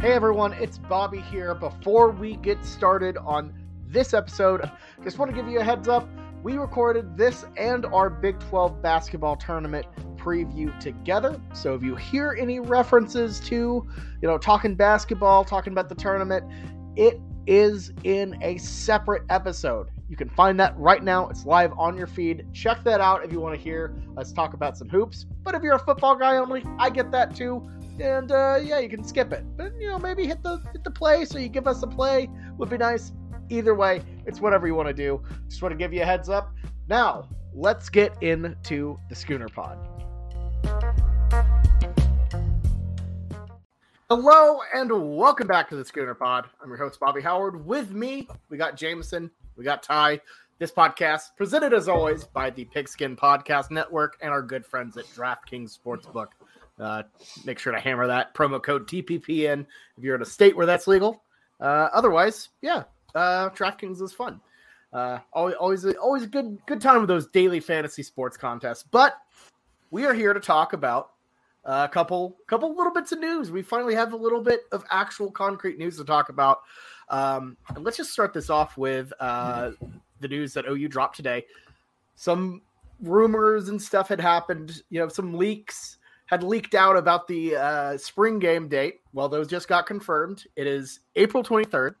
Hey everyone, it's Bobby here. Before we get started on this episode, just want to give you a heads up. We recorded this and our Big 12 basketball tournament preview together. So if you hear any references to, you know, talking basketball, talking about the tournament, it is in a separate episode. You can find that right now. It's live on your feed. Check that out if you want to hear us talk about some hoops. But if you're a football guy only, I get that too and uh, yeah, you can skip it. But you know, maybe hit the hit the play so you give us a play would be nice. Either way, it's whatever you want to do. Just want to give you a heads up. Now, let's get into the Schooner Pod. Hello and welcome back to the Schooner Pod. I'm your host Bobby Howard. With me, we got Jameson, we got Ty. This podcast presented as always by the Pigskin Podcast Network and our good friends at DraftKings Sportsbook. Uh, make sure to hammer that promo code TPPN if you're in a state where that's legal. Uh, otherwise, yeah, uh, DraftKings is fun. Uh, always, always, always a good, good time with those daily fantasy sports contests. But we are here to talk about a couple, couple little bits of news. We finally have a little bit of actual concrete news to talk about. Um, and let's just start this off with uh, the news that OU dropped today. Some rumors and stuff had happened. You know, some leaks had leaked out about the uh, spring game date. Well, those just got confirmed. It is April 23rd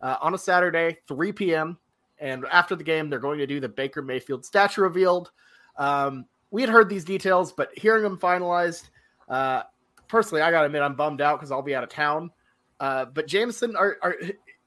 uh, on a Saturday, 3 p.m. And after the game, they're going to do the Baker Mayfield statue revealed. Um, we had heard these details, but hearing them finalized, uh, personally, I got to admit, I'm bummed out because I'll be out of town. Uh, but Jameson, are, are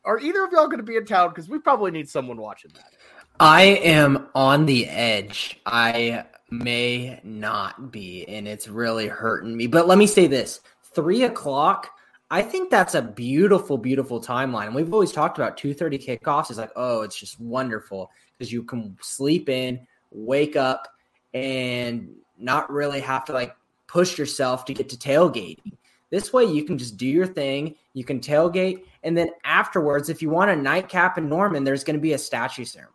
are either of y'all going to be in town? Because we probably need someone watching that. I am on the edge. I may not be, and it's really hurting me. But let me say this three o'clock. I think that's a beautiful, beautiful timeline. And we've always talked about 2:30 kickoffs. Is like, oh, it's just wonderful because you can sleep in, wake up, and not really have to like push yourself to get to tailgating. This way, you can just do your thing. You can tailgate, and then afterwards, if you want a nightcap in Norman, there's going to be a statue ceremony.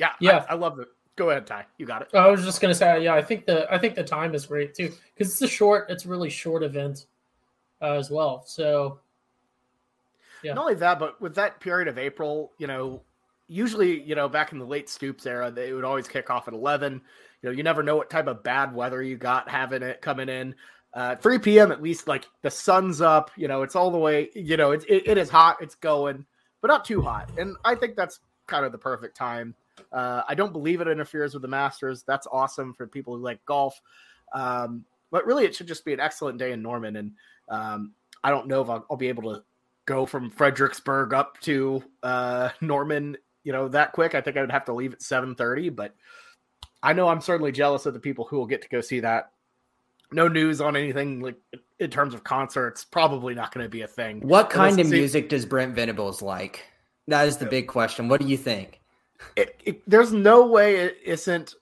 Yeah, yeah, I, I love it. Go ahead, Ty. You got it. I was just gonna say, yeah, I think the I think the time is great too because it's a short, it's a really short event uh, as well. So, yeah. Not only that, but with that period of April, you know, usually, you know, back in the late Stoops era, they would always kick off at eleven. You know, you never know what type of bad weather you got having it coming in. Uh, 3 p.m. at least, like the sun's up. You know, it's all the way. You know, it's it, it is hot. It's going, but not too hot. And I think that's kind of the perfect time uh, I don't believe it interferes with the Masters. That's awesome for people who like golf. Um, but really, it should just be an excellent day in Norman. And um, I don't know if I'll, I'll, be able to go from Fredericksburg up to uh, Norman, you know, that quick. I think I would have to leave at 7:30. But I know I'm certainly jealous of the people who will get to go see that. No news on anything like in terms of concerts. Probably not going to be a thing. What kind of music does Brent Venables like? That is the big question. What do you think? It, it, there's no way it isn't.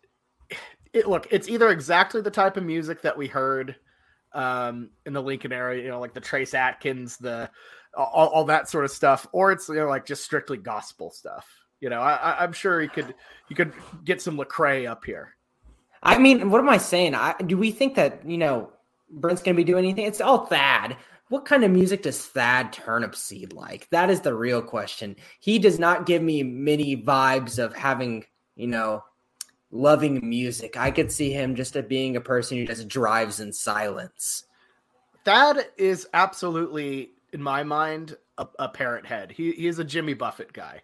It, look, it's either exactly the type of music that we heard um, in the Lincoln area, you know, like the Trace Atkins, the all, all, that sort of stuff, or it's you know like just strictly gospel stuff. You know, I, am sure you could you could get some Lecrae up here. I mean, what am I saying? I, do we think that you know Brent's going to be doing anything? It's all Thad what kind of music does Thad Turnipseed like? That is the real question. He does not give me many vibes of having, you know, loving music. I could see him just as being a person who just drives in silence. Thad is absolutely, in my mind, a, a parrot head. He, he is a Jimmy Buffett guy.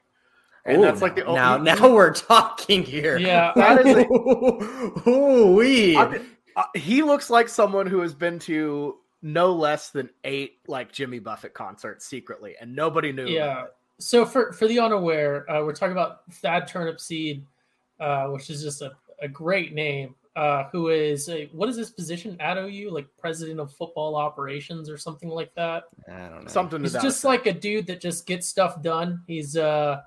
And Ooh, that's like the now only, now we're talking here. Yeah, that is. Ooh, wee. Uh, he looks like someone who has been to no less than eight like Jimmy Buffett concerts secretly, and nobody knew. Yeah. So for for the unaware, uh, we're talking about Thad Turnipseed, uh, which is just a, a great name. Uh, who is a what is his position at OU? Like president of football operations or something like that. I don't know. Something. He's just like a dude that just gets stuff done. He's uh,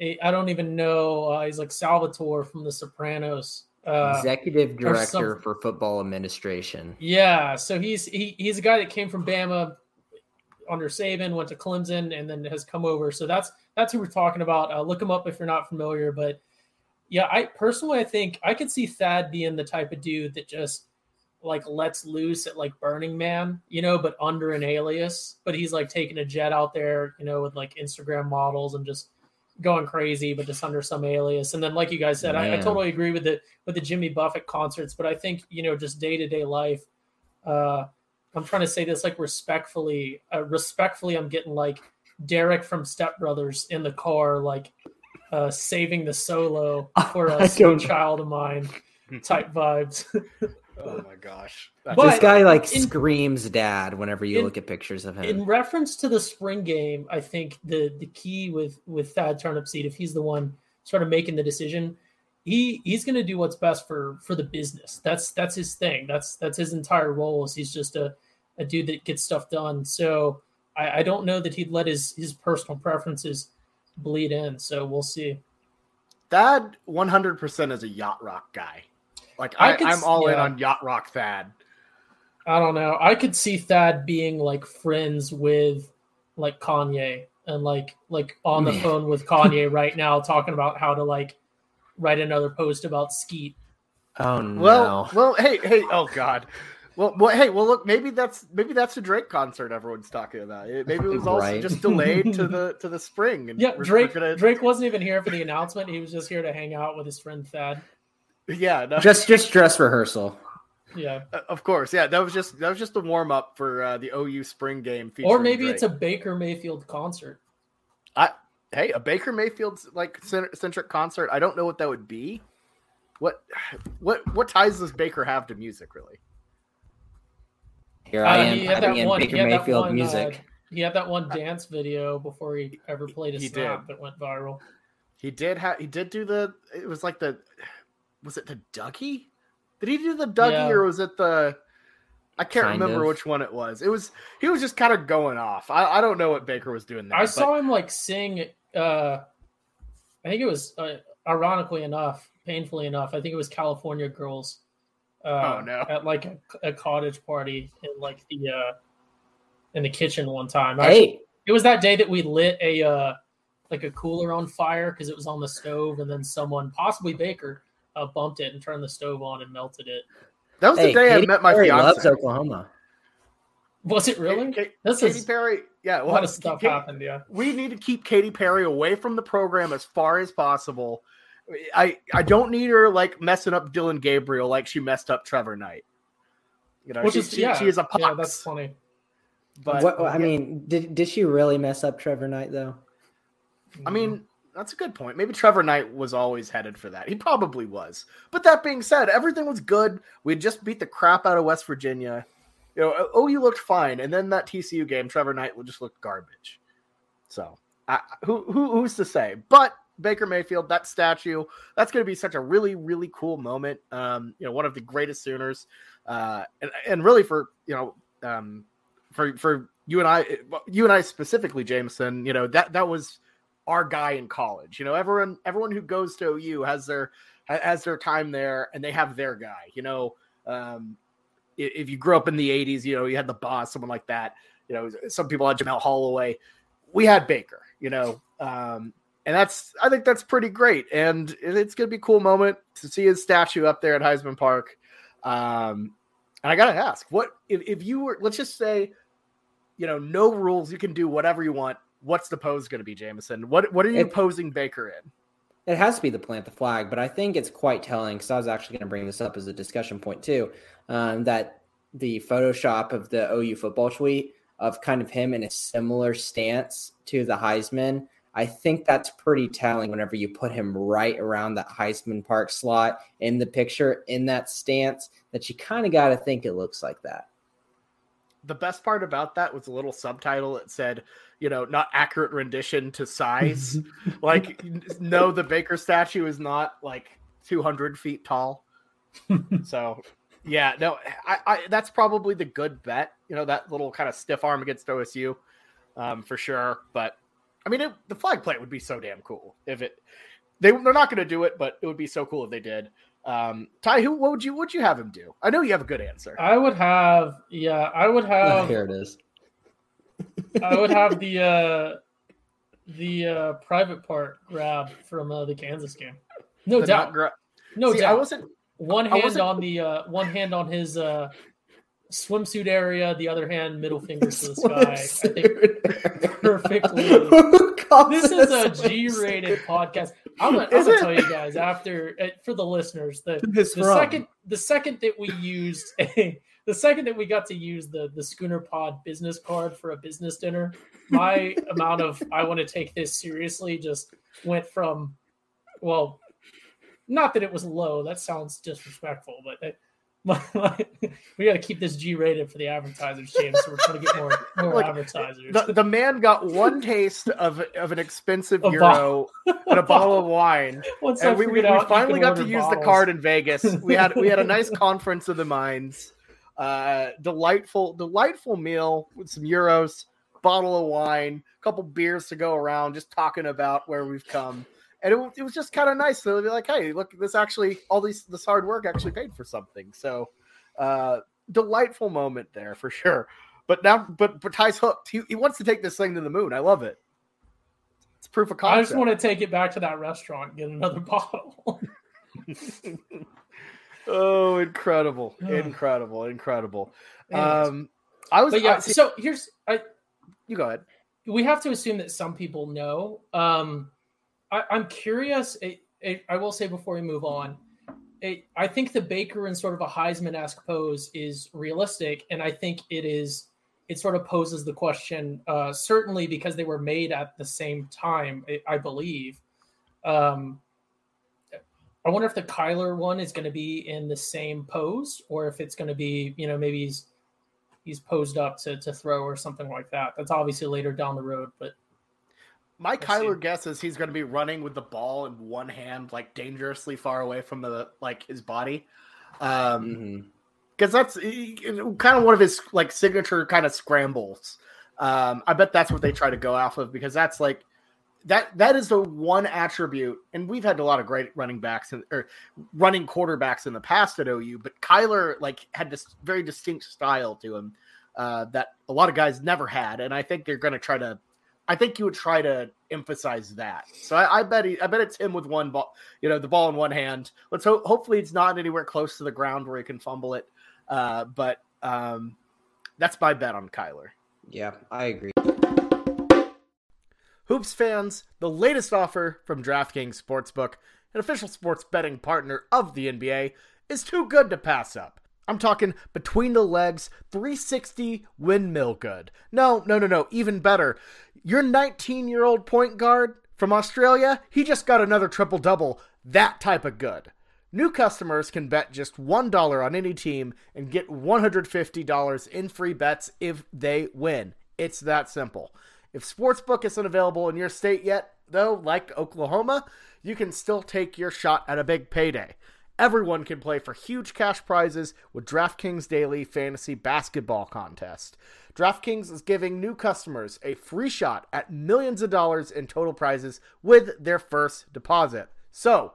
I don't even know. Uh, he's like Salvatore from The Sopranos. Uh, Executive director for football administration. Yeah, so he's he, he's a guy that came from Bama under Saban, went to Clemson, and then has come over. So that's that's who we're talking about. Uh, look him up if you're not familiar. But yeah, I personally I think I could see Thad being the type of dude that just like lets loose at like Burning Man, you know, but under an alias. But he's like taking a jet out there, you know, with like Instagram models and just going crazy, but just under some alias. And then, like you guys said, I, I, totally agree with the with the Jimmy Buffett concerts. But I think you know, just day to day life. Uh, I'm trying to say this like respectfully. Uh, respectfully, I'm getting like Derek from Step Brothers in the car, like uh, saving the solo for a child of mine type vibes. Oh my gosh. But- this guy like in- screams dad whenever you in- look at pictures of him. in reference to the spring game, I think the the key with with Thad Turnipseed, if he's the one sort of making the decision, he he's going to do what's best for for the business. That's that's his thing. That's that's his entire role. Is he's just a a dude that gets stuff done. So I, I don't know that he'd let his his personal preferences bleed in. So we'll see. Thad 100% is a yacht rock guy. Like I I, could I'm s- all in on yacht rock Thad. I don't know. I could see Thad being like friends with like Kanye and like like on the phone with Kanye right now talking about how to like write another post about Skeet. oh no. Well, well, hey, hey, oh god. Well, well, hey, well, look, maybe that's maybe that's a Drake concert everyone's talking about. It, maybe it was also Right. just delayed to the to the spring. And Yeah, we're- we're Drake gonna- Drake wasn't even here for the announcement. He was just here to hang out with his friend Thad. Yeah, no, just just dress rehearsal. Yeah. uh, of course, yeah. That was just that was just a warm up for uh, the OU spring game. Or featuring maybe it's a Baker Mayfield concert. I hey a Baker Mayfield like cen- centric concert. I don't know what that would be. What what what ties does Baker have to music really? Here I Uh, am he had putting that in one- Baker he had that Mayfield one, music. uh, He had that one dance video before he ever played a He snap did. that went viral. He did have he did do the it was like the was it the Dougie? Did he do the Dougie Yeah. or was it the I can't Kind remember of. which one it was. It was he was just kind of going off. I, I don't know what Baker was doing there. I but- saw him like sing. Uh, I think it was uh, ironically enough, painfully enough. I think it was California Girls. Uh, Oh, no. At like a, a cottage party in like the uh, in the kitchen one time. Actually, Hey, it was that day that we lit a uh, like a cooler on fire because it was on the stove, and then someone, possibly Baker, uh, bumped it and turned the stove on and melted it. that was the day Katy I met my Perry fiance. loves Oklahoma. Was it really? Ka- Ka- This Katy is Perry. Yeah, a lot of stuff Ka- happened. Yeah. we need to keep Katy Perry away from the program as far as possible. I I don't need her like messing up Dillon Gabriel like she messed up Trevor Knight. You know, Which she, is she, yeah, she is a yeah. That's funny. but what, I yeah, mean, did did she really mess up Trevor Knight though? I mean, that's a good point. Maybe Trevor Knight was always headed for that. He probably was. But that being said, everything was good. We just beat the crap out of West Virginia. You know, OU looked fine, and then that TCU game, Trevor Knight just looked garbage. So, who, who who's to say? But Baker Mayfield, that statue, that's going to be such a really really cool moment. Um, you know, one of the greatest Sooners, uh, and and really for you know, um, for for you and I, you and I specifically, Jameson. You know that that was our guy in college. You know, everyone everyone who goes to OU has their has their time there, and they have their guy. You know, um, if you grew up in the '80s, you know, you had the boss, someone like that. You know, some people had Jamelle Holieway. We had Baker. You know, um, and that's I think that's pretty great, and it's gonna be a cool moment to see his statue up there at Heisman Park. Um, and I gotta ask, what if, if you were? Let's just say, you know, no rules, you can do whatever you want. What's the pose going to be, Jameson? What what are you It- posing Baker in? It has to be the plant the flag, but I think it's quite telling because I was actually going to bring this up as a discussion point too. Um, that the Photoshop of the OU football tweet of kind of him in a similar stance to the Heisman, I think that's pretty telling whenever you put him right around that Heisman Park slot in the picture in that stance that you kind of got to think it looks like that. The best part about that was a little subtitle that said, you know, not accurate rendition to size. like, no, the Baker statue is not like 200 feet tall. so, yeah, no, I, I that's probably the good bet. You know, that little kind of stiff arm against OSU, um, for sure. But I mean, it, the flag plant would be so damn cool if it. They they're not going to do it, but it would be so cool if they did. Um, Ty, who what would you what would you have him do? I know you have a good answer. I would have, yeah, I would Oh, have, here it is. I would have the uh the uh private part grab from uh, the Kansas game. No The doubt, gra- no See, doubt. I wasn't one hand on the uh, one hand on his uh, swimsuit area, the other hand middle fingers to the sky. I think perfectly. this is a G-rated podcast. I'm gonna, I'm gonna tell you guys after uh, for the listeners the, the second the second that we used a, the second that we got to use the the Schooner Pod business card for a business dinner, my amount of I want to take this seriously just went from well, not that it was low. That sounds disrespectful, but. It, we got to keep this G rated for the advertisers, James. So we're trying to get more more Look, advertisers. The, the, man got one taste of of an expensive a euro and a bottle of wine, Once and we, we, we finally got to use bottles. the card in Vegas. We had we had a nice conference of the minds. Uh, delightful, delightful meal with some euros, bottle of wine, a couple beers to go around, just talking about where we've come and it, it was just kind of nice to be like, hey, look, this actually all these this hard work actually paid for something. So, uh, delightful moment there for sure. But now, but but Ty's hooked. He, he wants to take this thing to the moon. I love it. It's proof of concept. I just want to take it back to that restaurant, get another bottle. oh, incredible, incredible, incredible. Um, I was, but yeah. I, so here's, I. You go ahead. We have to assume that some people know. Um, I, am curious. It, it, I will say before we move on, it, I think the Baker in sort of a Heisman esque pose is realistic, and I think it is. It sort of poses the question, uh, certainly because they were made at the same time, I believe. Um, I wonder if the Kyler one is going to be in the same pose, or if it's going to be, you know, maybe he's he's posed up to to throw or something like that. That's obviously later down the road, but my Let's Kyler see. guess is he's going to be running with the ball in one hand, like dangerously far away from the like his body, um, because mm-hmm. that's kind of one of his like signature kind of scrambles. Um, I bet that's what they try to go off of because that's like that that is the one attribute, and we've had a lot of great running backs and or running quarterbacks in the past at OU, but Kyler like had this very distinct style to him uh, that a lot of guys never had, and I think they're going to try to I think you would try to emphasize that. So I, I, bet he, I bet it's him with one ball, you know, the ball in one hand. Let's hope. Hopefully, it's not anywhere close to the ground where he can fumble it. Uh, but um, that's my bet on Kyler. Yeah, I agree. Hoops fans, the latest offer from DraftKings Sportsbook, an official sports betting partner of the NBA, is too good to pass up. I'm talking between the legs, 360 windmill good. No, no, no, no. Even better. Your 19 year old point guard from Australia, he just got another triple double. That type of good. New customers can bet just $1 on any team and get $150 in free bets if they win. It's that simple. If Sportsbook isn't available in your state yet, though, like Oklahoma, you can still take your shot at a big payday. Everyone can play for huge cash prizes with DraftKings Daily Fantasy Basketball Contest. DraftKings is giving new customers a free shot at millions of dollars in total prizes with their first deposit. So,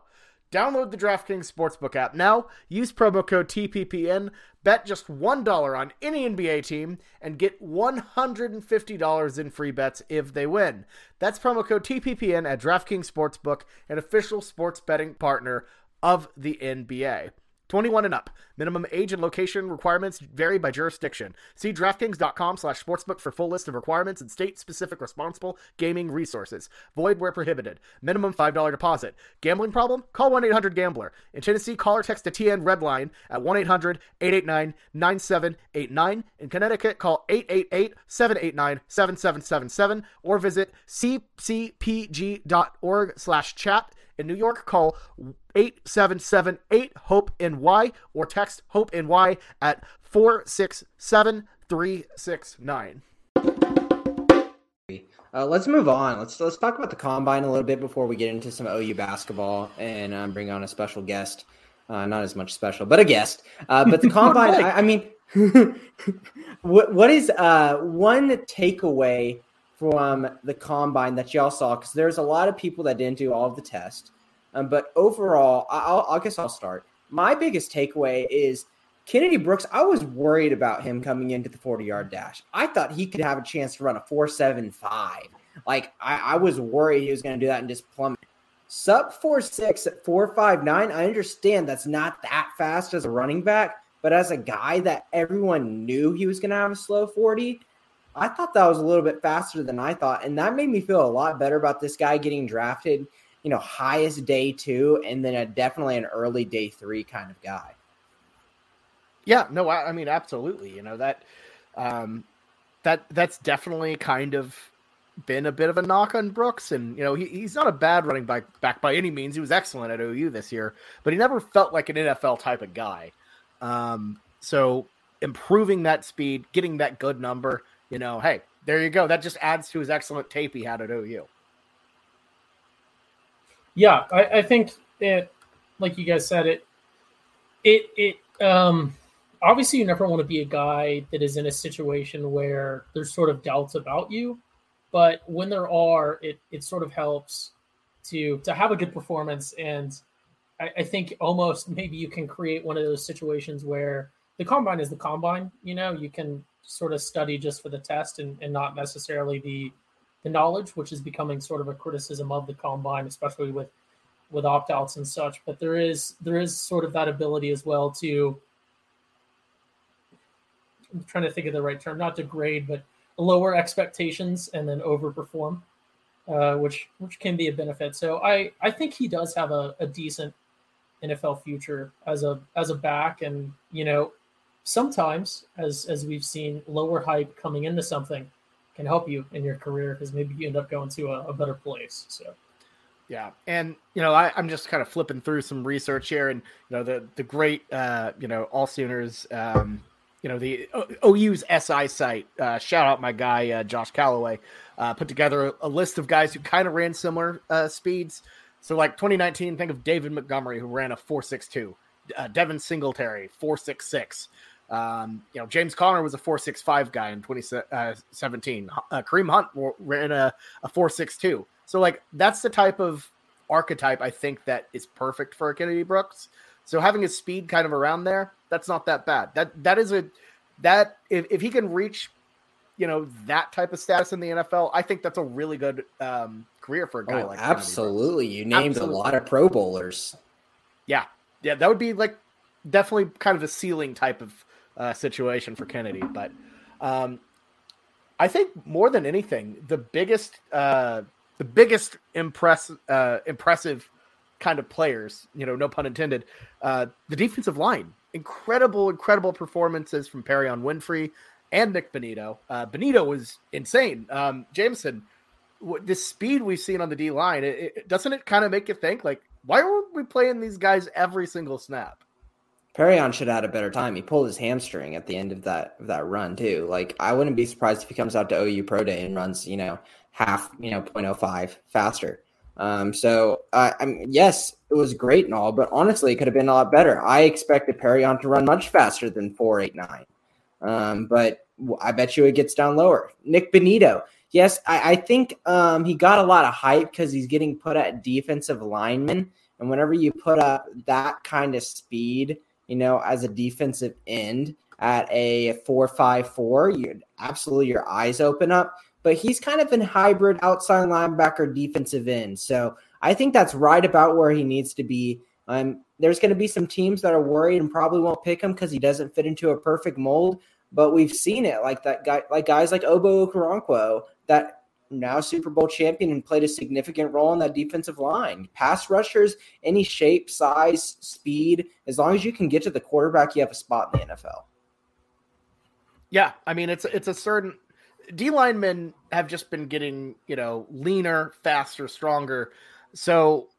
download the DraftKings Sportsbook app now, use promo code TPPN, bet just $1 on any NBA team, and get $150 in free bets if they win. That's promo code TPPN at DraftKings Sportsbook, an official sports betting partner of the NBA. 21 and up. Minimum age and location requirements vary by jurisdiction. See DraftKings.com slash sportsbook for full list of requirements and state-specific responsible gaming resources. Void where prohibited. Minimum $5 deposit. Gambling problem? Call 1-800-GAMBLER. In Tennessee, call or text the TN Red Line at 1-800-889-9789. In Connecticut, call 888-789-7777 or visit ccpg.org slash chat. In New York, call 8778 HOPE NY or text HOPE NY at 467369. Uh, let's move on. Let's let's talk about the combine a little bit before we get into some OU basketball and um, bring on a special guest. Uh, not as much special, but a guest. Uh, but the combine, I, I, mean, what what is uh, one takeaway from the combine that y'all saw? Because there's a lot of people that didn't do all of the tests. Um, but overall, I'll, I guess I'll start. My biggest takeaway is Kennedy Brooks. I was worried about him coming into the 40 yard dash. I thought he could have a chance to run a 4.75. Like, I, I was worried he was going to do that and just plummet. Sub four six at four five nine. I understand that's not that fast as a running back, but as a guy that everyone knew he was going to have a slow forty, I thought that was a little bit faster than I thought, and that made me feel a lot better about this guy getting drafted. You know, highest day two, and then a, definitely an early day three kind of guy. Yeah, no, I, I mean absolutely. You know that um, that that's definitely kind of been a bit of a knock on Brooks, and you know he, he's not a bad running back back by any means. He was excellent at OU this year, but he never felt like an NFL type of guy. Um, so improving that speed, getting that good number, you know, hey, there you go. That just adds to his excellent tape he had at OU. Yeah, I, I think it, like you guys said, it, it, it, um, obviously you never want to be a guy that is in a situation where there's sort of doubts about you but when there are, it it sort of helps to to have a good performance. And I, I think almost maybe you can create one of those situations where the combine is the combine. You know, you can sort of study just for the test and, and not necessarily the the knowledge, which is becoming sort of a criticism of the combine, especially with with opt outs and such. But there is there is sort of that ability as well to I'm trying to think of the right term, not degrade, but lower expectations and then overperform, uh, which which can be a benefit. So I I think he does have a, a decent NFL future as a as a back, and you know sometimes as as we've seen, lower hype coming into something can help you in your career because maybe you end up going to a, a better place. So. Yeah, and you know, I, am just kind of flipping through some research here, and you know, the the great, uh, you know, all Sooners, um, you know the OU's SI site. Uh, shout out my guy uh, Josh Callaway. Uh, put together a, a, list of guys who kind of ran similar uh, speeds. So like 2019, think of David Montgomery who ran a 4.62, uh, Devin Singletary 4.66. Um, you know James Conner was a 4.65 guy in 2017. Uh, Kareem Hunt ran a, a 4.62. So like that's the type of archetype I think that is perfect for Kennedy Brooks. So having his speed kind of around there, that's not that bad. That that is a that if, if he can reach, you know, that type of status in the NFL, I think that's a really good um, career for a guy oh, like absolutely. You named absolutely. a lot of Pro Bowlers. Yeah, yeah, that would be like definitely kind of a ceiling type of uh, situation for Kennedy. But um, I think more than anything, the biggest uh, the biggest impress uh, impressive kind of players, you know, no pun intended, uh, the defensive line. Incredible, incredible performances from Perrion Winfrey and Nick Bonitto. Uh, Bonitto was insane. Um, Jameson, the speed we've seen on the D line, it, it, doesn't it kind of make you think, like, why are we playing these guys every single snap? Perrion should have had a better time. He pulled his hamstring at the end of that of that run too. Like I wouldn't be surprised if he comes out to OU Pro Day and runs, you know, half, you know, 0.05 faster. Um, so uh, I mean, yes, it was great and all, but honestly, it could have been a lot better. I expected Perrion to run much faster than four eight nine, um, but I bet you it gets down lower. Nick Bonitto, yes, I, I think um, he got a lot of hype because he's getting put at defensive lineman, and whenever you put up that kind of speed, you know, as a defensive end at a four five four, you absolutely your eyes open up but he's kind of an hybrid outside linebacker defensive end. So I think that's right about where he needs to be. Um, there's going to be some teams that are worried and probably won't pick him because he doesn't fit into a perfect mold. But we've seen it, like that guy, like guys like Ogbo Okoronkwo, that now Super Bowl champion and played a significant role in that defensive line. Pass rushers, any shape, size, speed, as long as you can get to the quarterback, you have a spot in the NFL. Yeah, I mean it's it's a certain D linemen have just been getting, you know, leaner, faster, stronger. So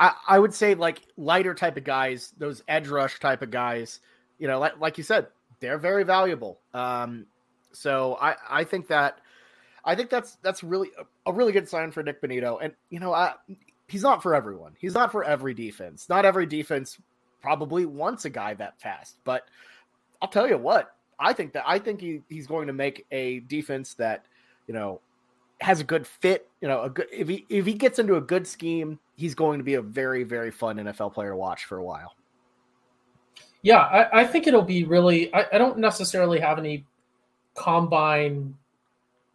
I, I would say like lighter type of guys, those edge rush type of guys, you know, like, like you said, they're very valuable. Um, so I, I think that I think that's that's really a, a really good sign for Nick Bonitto. And you know, I, he's not for everyone. He's not for every defense. Not every defense probably wants a guy that fast. But I'll tell you what, I think that I think he, he's going to make a defense that you know has a good fit. You know, a good if he if he gets into a good scheme, he's going to be a very very fun NFL player to watch for a while. Yeah, I, I think it'll be really. I, I don't necessarily have any combine,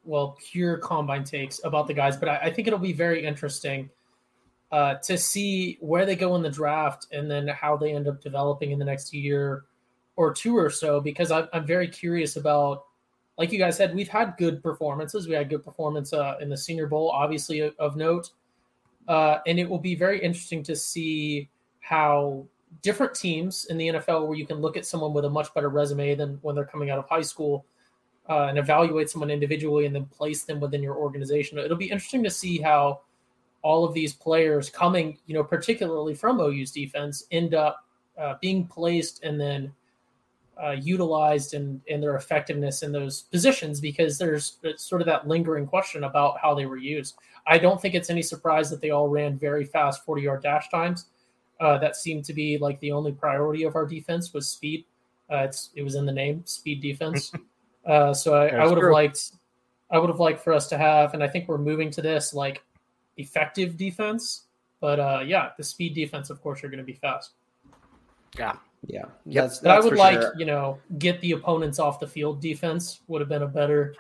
well, pure combine takes about the guys, but I, I think it'll be very interesting uh, to see where they go in the draft and then how they end up developing in the next year or two or so. Because I'm, I'm very curious about, like you guys said, we've had good performances. We had good performance uh, in the Senior Bowl, obviously of, of note, uh, and it will be very interesting to see how different teams in the NFL, where you can look at someone with a much better resume than when they're coming out of high school. Uh, and evaluate someone individually and then place them within your organization. It'll be interesting to see how all of these players coming, you know, particularly from OU's defense, end up uh, being placed and then uh, utilized and in their effectiveness in those positions because there's sort of that lingering question about how they were used. I don't think it's any surprise that they all ran very fast 40 yard dash times. Uh, that seemed to be like the only priority of our defense was speed. Uh, it's it was in the name, speed defense. Uh, so I, I would have liked, I would have liked for us to have, and I think we're moving to this like effective defense. But uh, yeah, the speed defense, of course, you're going to be fast. Yeah, yeah. That's, that's I would like sure. you know get the opponents off the field. Defense would have been a better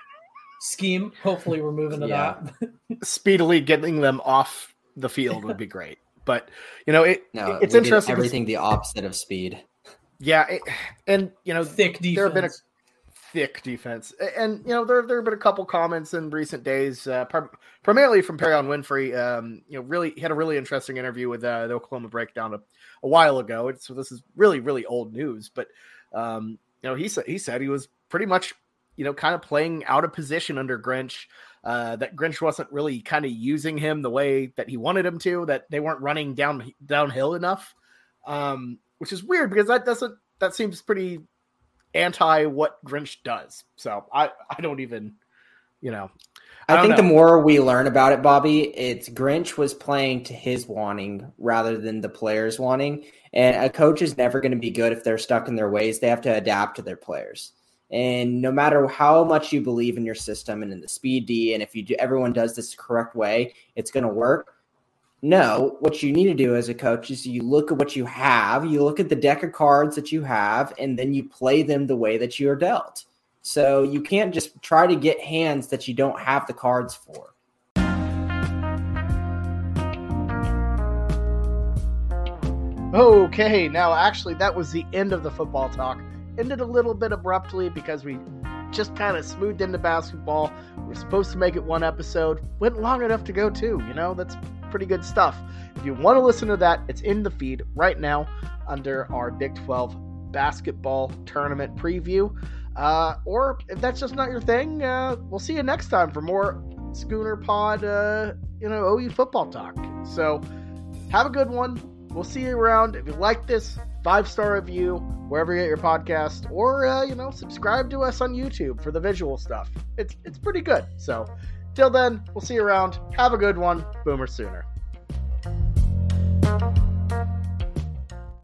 scheme. Hopefully, we're moving to yeah. that. Speedily getting them off the field would be great. But you know, it, no, it's interesting. Everything the opposite of speed. Yeah, it, and you know, thick defense. There have been a thick defense. And you know, there there have been a couple comments in recent days, uh, primarily from Perrion Winfrey. Um, you know, really he had a really interesting interview with uh, the Oklahoma Breakdown a, a while ago. so this is really really old news, but um, you know, he said he said he was pretty much you know kind of playing out of position under Grinch. Uh, that Grinch wasn't really kind of using him the way that he wanted him to. That they weren't running down downhill enough, um, which is weird because that doesn't that seems pretty anti what Grinch does. So I I don't even you know. I, I think know. the more we learn about it, Bobby, it's Grinch was playing to his wanting rather than the players wanting. And a coach is never going to be good if they're stuck in their ways. They have to adapt to their players. And no matter how much you believe in your system and in the speed D, and if you do, everyone does this correct way, it's going to work. No, what you need to do as a coach is you look at what you have, you look at the deck of cards that you have, and then you play them the way that you are dealt. So you can't just try to get hands that you don't have the cards for. Okay, now actually, that was the end of the football talk. Ended a little bit abruptly because we just kind of smoothed into basketball. We're supposed to make it one episode. Went long enough to go two, you know? That's pretty good stuff. If you want to listen to that, it's in the feed right now under our Big 12 basketball tournament preview. Uh, or if that's just not your thing, uh, we'll see you next time for more Schooner Pod, uh, you know, OU football talk. So have a good one. We'll see you around. If you like this, five star review wherever you get your podcast, or uh, you know, subscribe to us on YouTube for the visual stuff. It's it's pretty good. So Till then, we'll see you around. Have a good one. Boomer Sooner.